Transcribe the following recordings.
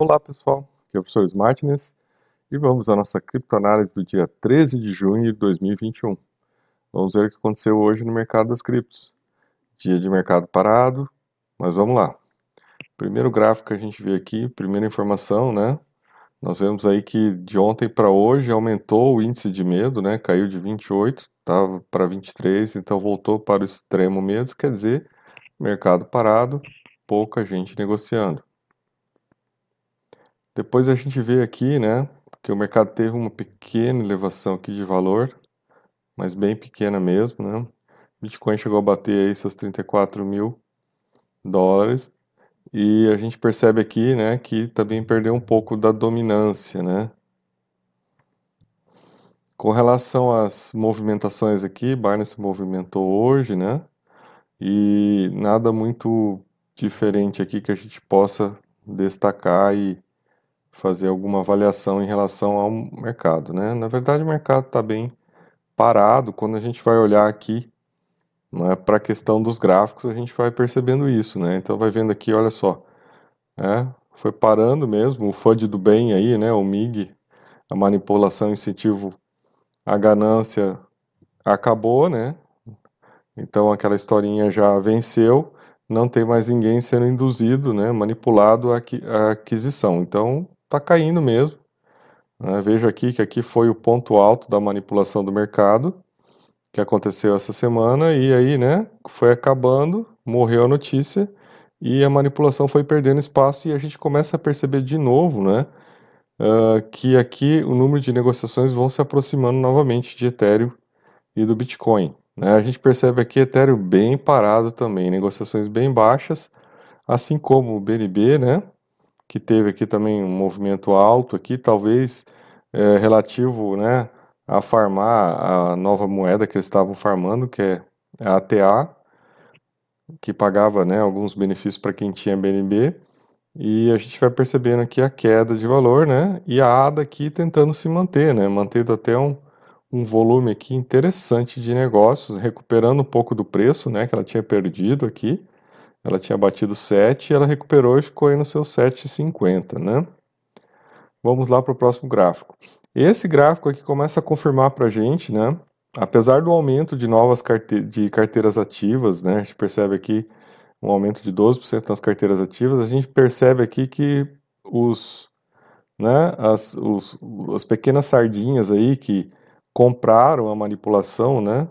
Olá pessoal, aqui é o professor Smartness e vamos à nossa criptoanálise do dia 13 de junho de 2021. Vamos ver o que aconteceu hoje no mercado das criptos. Dia de mercado parado, mas vamos lá. Primeiro gráfico que a gente vê aqui, primeira informação, né? Nós vemos aí que de ontem para hoje aumentou o índice de medo, né? Caiu de 28, estava para 23, então voltou para o extremo medo, quer dizer, mercado parado, pouca gente negociando. Depois a gente vê aqui, né, que o mercado teve uma pequena elevação aqui de valor, mas bem pequena mesmo, né? Bitcoin chegou a bater aí seus 34 mil dólares e a gente percebe aqui, né, que também perdeu um pouco da dominância, né? Com relação às movimentações aqui, Binance movimentou hoje, né? E nada muito diferente aqui que a gente possa destacar e fazer alguma avaliação em relação ao mercado, né? Na verdade, o mercado está bem parado. Quando a gente vai olhar aqui né, para a questão dos gráficos, a gente vai percebendo isso, né? Então, vai vendo aqui, olha só, é, foi parando mesmo. O FUD do bem aí, né? O MIG, a manipulação, incentivo à ganância acabou, né? Então, aquela historinha já venceu. Não tem mais ninguém sendo induzido, né? Manipulado à aquisição. Então, está caindo mesmo. Né? Vejo aqui que aqui foi o ponto alto da manipulação do mercado que aconteceu essa semana e aí, né, foi acabando, morreu a notícia e a manipulação foi perdendo espaço e a gente começa a perceber de novo, né, uh, que aqui o número de negociações vão se aproximando novamente de Ethereum e do Bitcoin. Né? A gente percebe aqui Ethereum bem parado também, negociações bem baixas, assim como o BNB, né, que teve aqui também um movimento alto aqui, talvez é, relativo, né, a farmar a nova moeda que eles estavam farmando, que é a ATA, que pagava, né, alguns benefícios para quem tinha BNB, e a gente vai percebendo aqui a queda de valor, né, e a ADA aqui tentando se manter, né, mantendo até um, um volume aqui interessante de negócios, recuperando um pouco do preço, né, que ela tinha perdido aqui, ela tinha batido 7 e ela recuperou e ficou aí no seu 7,50, né? Vamos lá para o próximo gráfico. Esse gráfico aqui começa a confirmar para a gente, né? Apesar do aumento de novas carte de carteiras ativas, né? A gente percebe aqui um aumento de 12% nas carteiras ativas, a gente percebe aqui que os, né, as, os, as pequenas sardinhas aí que compraram a manipulação, né?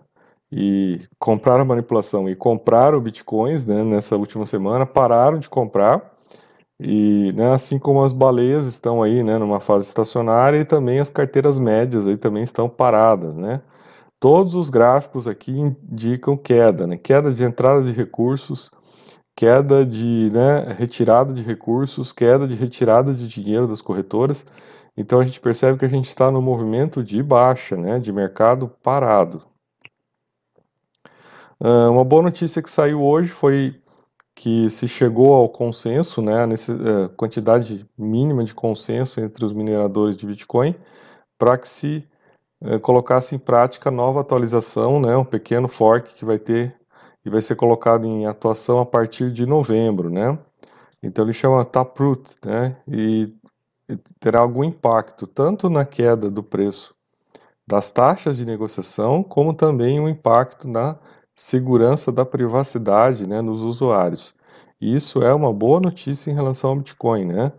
E compraram a manipulação e compraram bitcoins né, nessa última semana, pararam de comprar, e né, assim como as baleias estão aí né, numa fase estacionária e também as carteiras médias aí também estão paradas. Né? Todos os gráficos aqui indicam queda, né, queda de entrada de recursos, queda de né, retirada de recursos, queda de retirada de dinheiro das corretoras. Então a gente percebe que a gente está no movimento de baixa, né, de mercado parado. Uh, uma boa notícia que saiu hoje foi que se chegou ao consenso, né, nessa uh, quantidade mínima de consenso entre os mineradores de Bitcoin, para que se uh, colocasse em prática a nova atualização, né, um pequeno fork que vai ter e vai ser colocado em atuação a partir de novembro, né. Então ele chama Taproot, né, e terá algum impacto tanto na queda do preço das taxas de negociação, como também um impacto na segurança da privacidade né, nos usuários. Isso é uma boa notícia em relação ao Bitcoin. Né?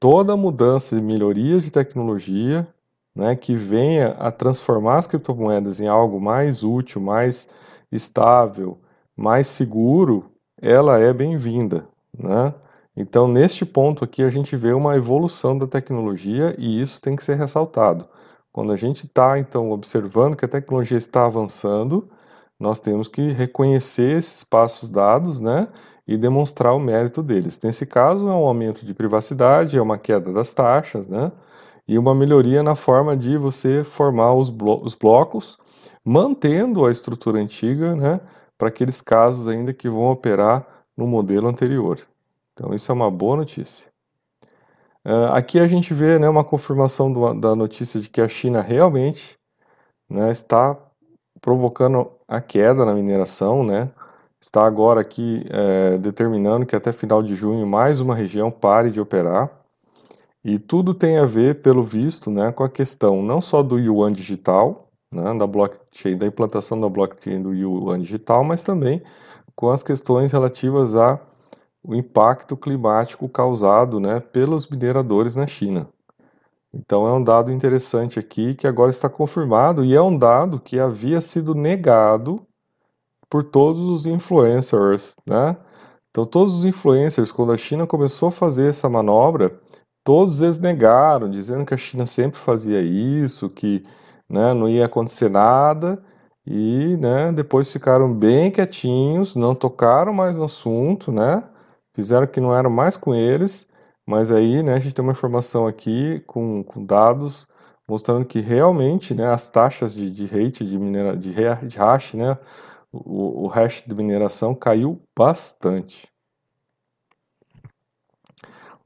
Toda mudança e melhorias de tecnologia né, que venha a transformar as criptomoedas em algo mais útil, mais estável, mais seguro, ela é bem-vinda. Né? Então, neste ponto aqui, a gente vê uma evolução da tecnologia e isso tem que ser ressaltado. Quando a gente está, então, observando que a tecnologia está avançando, nós temos que reconhecer esses passos dados, né, e demonstrar o mérito deles. Nesse caso, é um aumento de privacidade, é uma queda das taxas, né, e uma melhoria na forma de você formar os, blo os blocos, mantendo a estrutura antiga, né, para aqueles casos ainda que vão operar no modelo anterior. Então, isso é uma boa notícia. Uh, aqui a gente vê né, uma confirmação do, da notícia de que a China realmente né, está provocando a queda na mineração, né? Está agora aqui é, determinando que até final de junho mais uma região pare de operar. E tudo tem a ver, pelo visto, né, com a questão não só do yuan digital, né, da blockchain, da implantação da blockchain do yuan digital, mas também com as questões relativas a o impacto climático causado né, pelos mineradores na China. Então é um dado interessante aqui que agora está confirmado e é um dado que havia sido negado por todos os influencers, né? Então todos os influencers, quando a China começou a fazer essa manobra, todos eles negaram, dizendo que a China sempre fazia isso, que né, não ia acontecer nada, e né, depois ficaram bem quietinhos, não tocaram mais no assunto, né? Fizeram que não era mais com eles, mas aí né, a gente tem uma informação aqui com, com dados mostrando que realmente né, as taxas de, de rate de, minera, de, de hash, né, o, o hash de mineração caiu bastante.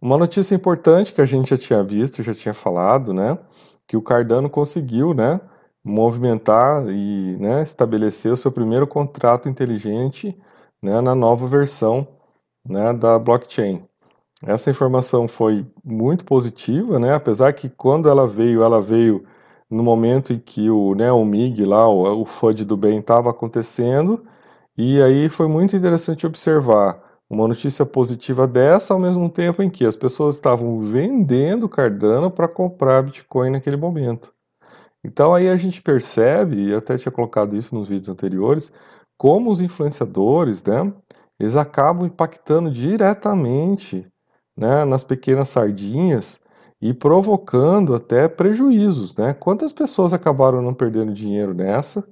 Uma notícia importante que a gente já tinha visto, já tinha falado, né, que o Cardano conseguiu, né, movimentar e né, estabelecer o seu primeiro contrato inteligente né, na nova versão né, da blockchain. Essa informação foi muito positiva, né, apesar que quando ela veio, ela veio no momento em que o, né, o MIG lá, o, o FUD do bem estava acontecendo, e aí foi muito interessante observar uma notícia positiva dessa ao mesmo tempo em que as pessoas estavam vendendo Cardano para comprar Bitcoin naquele momento. Então aí a gente percebe, e até tinha colocado isso nos vídeos anteriores, como os influenciadores, né, eles acabam impactando diretamente né, nas pequenas sardinhas e provocando até prejuízos, né? Quantas pessoas acabaram não perdendo dinheiro nessa,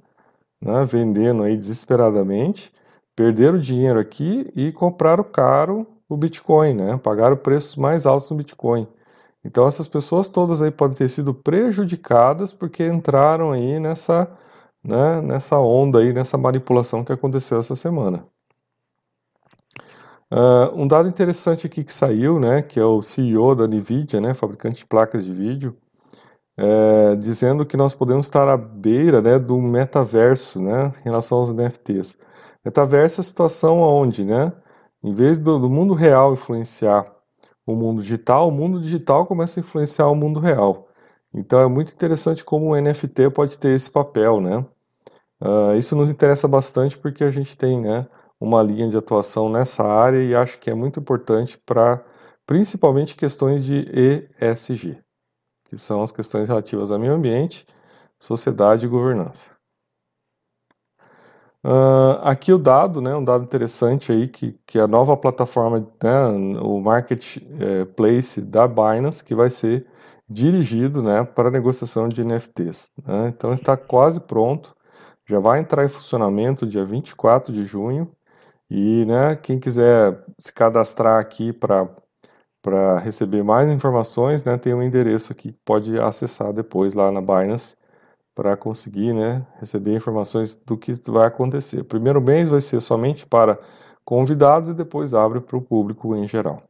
né, vendendo aí desesperadamente, perderam dinheiro aqui e compraram caro o Bitcoin, né? Pagaram preços mais altos no Bitcoin. Então essas pessoas todas aí podem ter sido prejudicadas porque entraram aí nessa, né, nessa onda aí, nessa manipulação que aconteceu essa semana. Uh, um dado interessante aqui que saiu, né, que é o CEO da NVIDIA, né, fabricante de placas de vídeo, é, dizendo que nós podemos estar à beira né, do metaverso né, em relação aos NFTs. Metaverso é a situação onde, né, em vez do, do mundo real influenciar o mundo digital, o mundo digital começa a influenciar o mundo real. Então é muito interessante como o NFT pode ter esse papel, né? Uh, isso nos interessa bastante porque a gente tem, né, uma linha de atuação nessa área e acho que é muito importante para principalmente questões de ESG, que são as questões relativas ao meio ambiente, sociedade e governança. Uh, aqui o dado, né, um dado interessante aí, que, que a nova plataforma, né, o Marketplace da Binance, que vai ser dirigido né, para negociação de NFTs. Né? Então está quase pronto, já vai entrar em funcionamento dia 24 de junho, e né, quem quiser se cadastrar aqui para receber mais informações, né, tem um endereço aqui que pode acessar depois lá na Binance para conseguir né, receber informações do que vai acontecer. O primeiro mês vai ser somente para convidados e depois abre para o público em geral.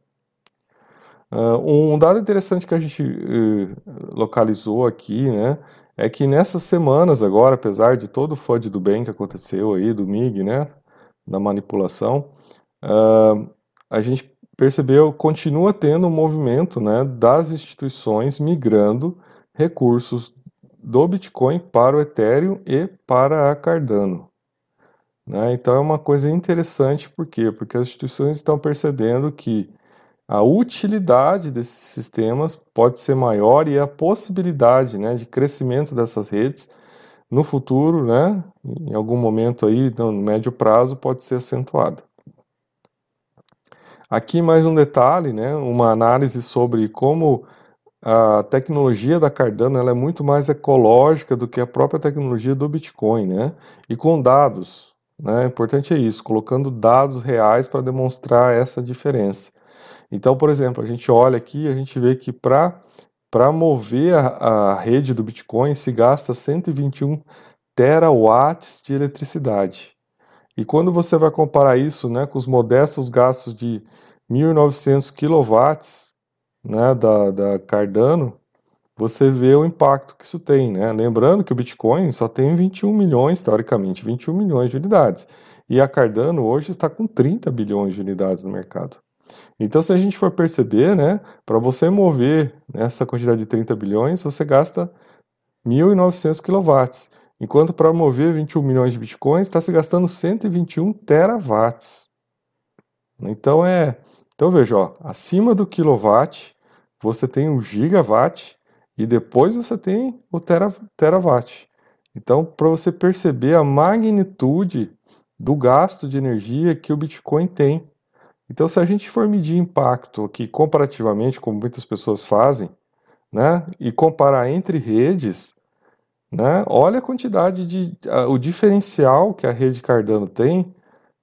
Uh, um dado interessante que a gente uh, localizou aqui, né, é que nessas semanas agora, apesar de todo o FUD do bem que aconteceu aí, do MIG, né, da manipulação, uh, a gente percebeu, continua tendo um movimento né, das instituições migrando recursos do Bitcoin para o Ethereum e para a Cardano. Né? Então é uma coisa interessante, por quê? Porque as instituições estão percebendo que a utilidade desses sistemas pode ser maior e a possibilidade né, de crescimento dessas redes no futuro, né, em algum momento aí, no médio prazo, pode ser acentuada. Aqui mais um detalhe, né, uma análise sobre como a tecnologia da Cardano ela é muito mais ecológica do que a própria tecnologia do Bitcoin, né, e com dados. Né, importante é isso, colocando dados reais para demonstrar essa diferença. Então, por exemplo, a gente olha aqui, a gente vê que para para mover a, a, rede do Bitcoin se gasta 121 terawatts de eletricidade. E quando você vai comparar isso né, com os modestos gastos de 1.900 kW né, da, da Cardano, você vê o impacto que isso tem. Né? Lembrando que o Bitcoin só tem 21 milhões, teoricamente, 21 milhões de unidades. E a Cardano hoje está com 30 bilhões de unidades no mercado. Então, se a gente for perceber, né, para você mover essa quantidade de 30 bilhões, você gasta 1.900 kW, enquanto para mover 21 milhões de bitcoins está se gastando 121 terawatts. Então é, então veja, ó, acima do quilowatt você tem o gigawatt e depois você tem o tera, terawatt. Então, para você perceber a magnitude do gasto de energia que o Bitcoin tem. Então, se a gente for medir impacto aqui comparativamente, como muitas pessoas fazem, né, e comparar entre redes, né, olha a quantidade de, a, o diferencial que a rede Cardano tem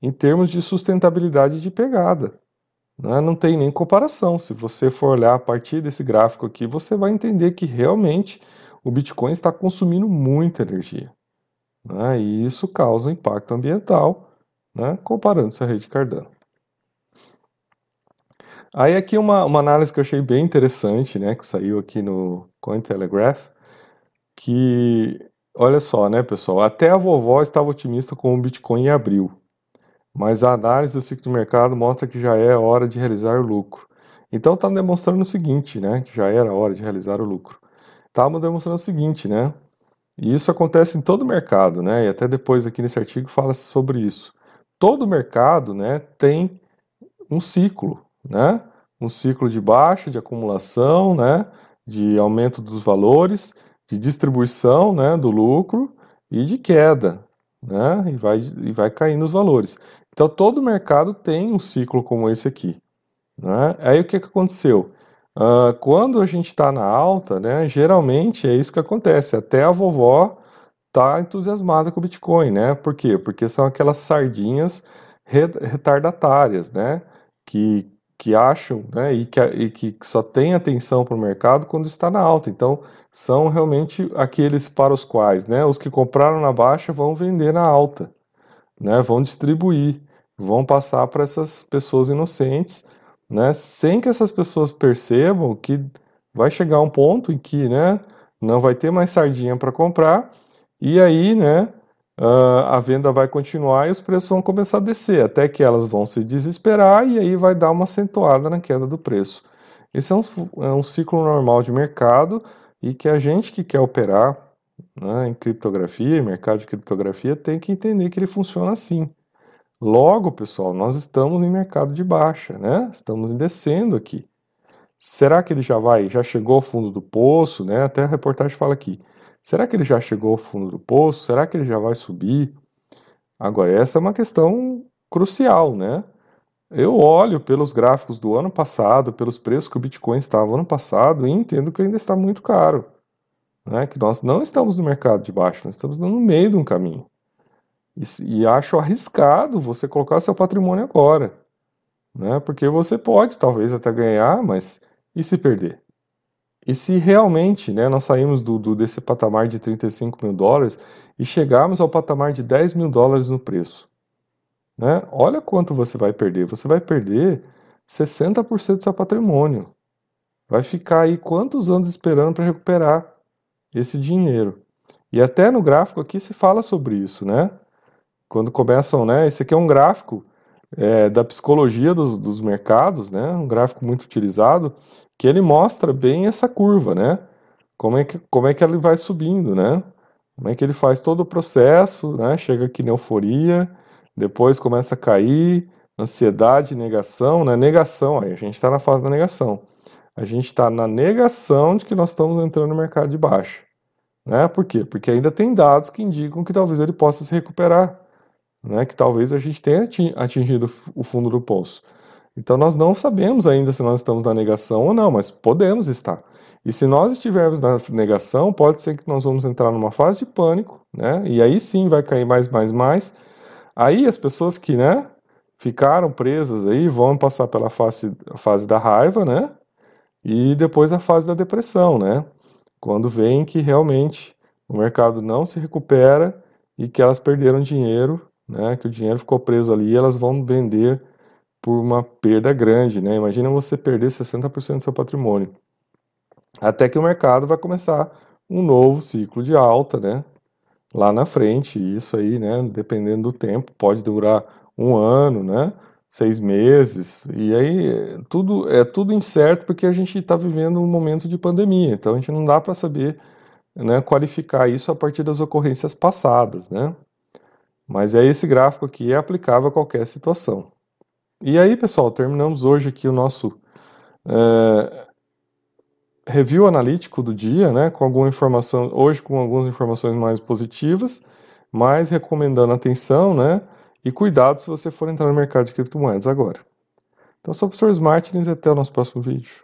em termos de sustentabilidade de pegada. Né, não tem nem comparação. Se você for olhar a partir desse gráfico aqui, você vai entender que realmente o Bitcoin está consumindo muita energia. Né, e isso causa impacto ambiental, né, comparando-se à rede Cardano. Aí aqui uma, uma análise que eu achei bem interessante, né, que saiu aqui no Cointelegraph, que, olha só, né, pessoal, até a vovó estava otimista com o Bitcoin em abril, mas a análise do ciclo do mercado mostra que já é hora de realizar o lucro. Então está demonstrando o seguinte, né, que já era hora de realizar o lucro. Estava demonstrando o seguinte, né, e isso acontece em todo mercado, né, e até depois aqui nesse artigo fala sobre isso. Todo mercado, né, tem um ciclo, né? Um ciclo de baixa, de acumulação, né? De aumento dos valores, de distribuição, né? Do lucro e de queda, né? E vai, e vai caindo os valores. Então todo mercado tem um ciclo como esse aqui. Né? Aí o que, que aconteceu? Uh, quando a gente está na alta, né, geralmente é isso que acontece. Até a vovó está entusiasmada com o Bitcoin, né? Por quê? Porque são aquelas sardinhas retardatárias, né? Que que acham né, e, que, e que só têm atenção para o mercado quando está na alta. Então, são realmente aqueles para os quais né, os que compraram na baixa vão vender na alta, né, vão distribuir, vão passar para essas pessoas inocentes, né, sem que essas pessoas percebam que vai chegar um ponto em que né, não vai ter mais sardinha para comprar, e aí né, uh, a venda vai continuar e os preços vão começar a descer, até que elas vão se desesperar e aí vai dar uma acentuada na queda do preço. Esse é um, é um ciclo normal de mercado e que a gente que quer operar né, em criptografia, mercado de criptografia, tem que entender que ele funciona assim. Logo, pessoal, nós estamos em mercado de baixa, né? Estamos descendo aqui. Será que ele já vai, já chegou ao fundo do poço, né? Até a reportagem fala aqui. Será que ele já chegou ao fundo do poço? Será que ele já vai subir? Agora, essa é uma questão crucial, né? Eu olho pelos gráficos do ano passado, pelos preços que o Bitcoin estava ano passado e entendo que ainda está muito caro. Né? Que nós não estamos no mercado de baixo, nós estamos no meio de um caminho. E, e acho arriscado você colocar seu patrimônio agora. Né? Porque você pode talvez até ganhar, mas e se perder? E se realmente né, nós saímos do, do, desse patamar de 35 mil dólares e chegarmos ao patamar de 10 mil dólares no preço, né, olha quanto você vai perder. Você vai perder 60% do seu patrimônio. Vai ficar aí quantos anos esperando para recuperar esse dinheiro? E até no gráfico aqui se fala sobre isso, né? Quando começam, né? Esse aqui é um gráfico é, da psicologia dos, dos mercados, né? Um gráfico muito utilizado que ele mostra bem essa curva, né? Como é que, como é que ele vai subindo, né? Como é que ele faz todo o processo, né? Chega aqui na euforia, depois começa a cair, ansiedade, negação, né? Negação, aí a gente está na fase da negação. A gente está na negação de que nós estamos entrando no mercado de baixa. Né? Por quê? Porque ainda tem dados que indicam que talvez ele possa se recuperar, né? que talvez a gente tenha atingido o fundo do poço. Então nós não sabemos ainda se nós estamos na negação ou não, mas podemos estar. E se nós estivermos na negação, pode ser que nós vamos entrar numa fase de pânico, né? E aí sim vai cair mais, mais, mais. Aí as pessoas que, né, ficaram presas aí vão passar pela fase, fase da raiva, né? E depois a fase da depressão, né? Quando veem que realmente o mercado não se recupera e que elas perderam dinheiro, né? Que o dinheiro ficou preso ali, elas vão vender por uma perda grande, né? Imagina você perder 60% do seu patrimônio. Até que o mercado vai começar um novo ciclo de alta, né? Lá na frente, isso aí, né? Dependendo do tempo, pode durar um ano, né? seis meses, e aí tudo é tudo incerto porque a gente está vivendo um momento de pandemia, então a gente não dá para saber né, qualificar isso a partir das ocorrências passadas, né? Mas é esse gráfico aqui é aplicável a qualquer situação. E aí, pessoal, terminamos hoje aqui o nosso é, review analítico do dia, né, com alguma informação, hoje com algumas informações mais positivas, mas recomendando atenção, né, e cuidado se você for entrar no mercado de criptomoedas agora. Então, sou o professor Martins e até o nosso próximo vídeo.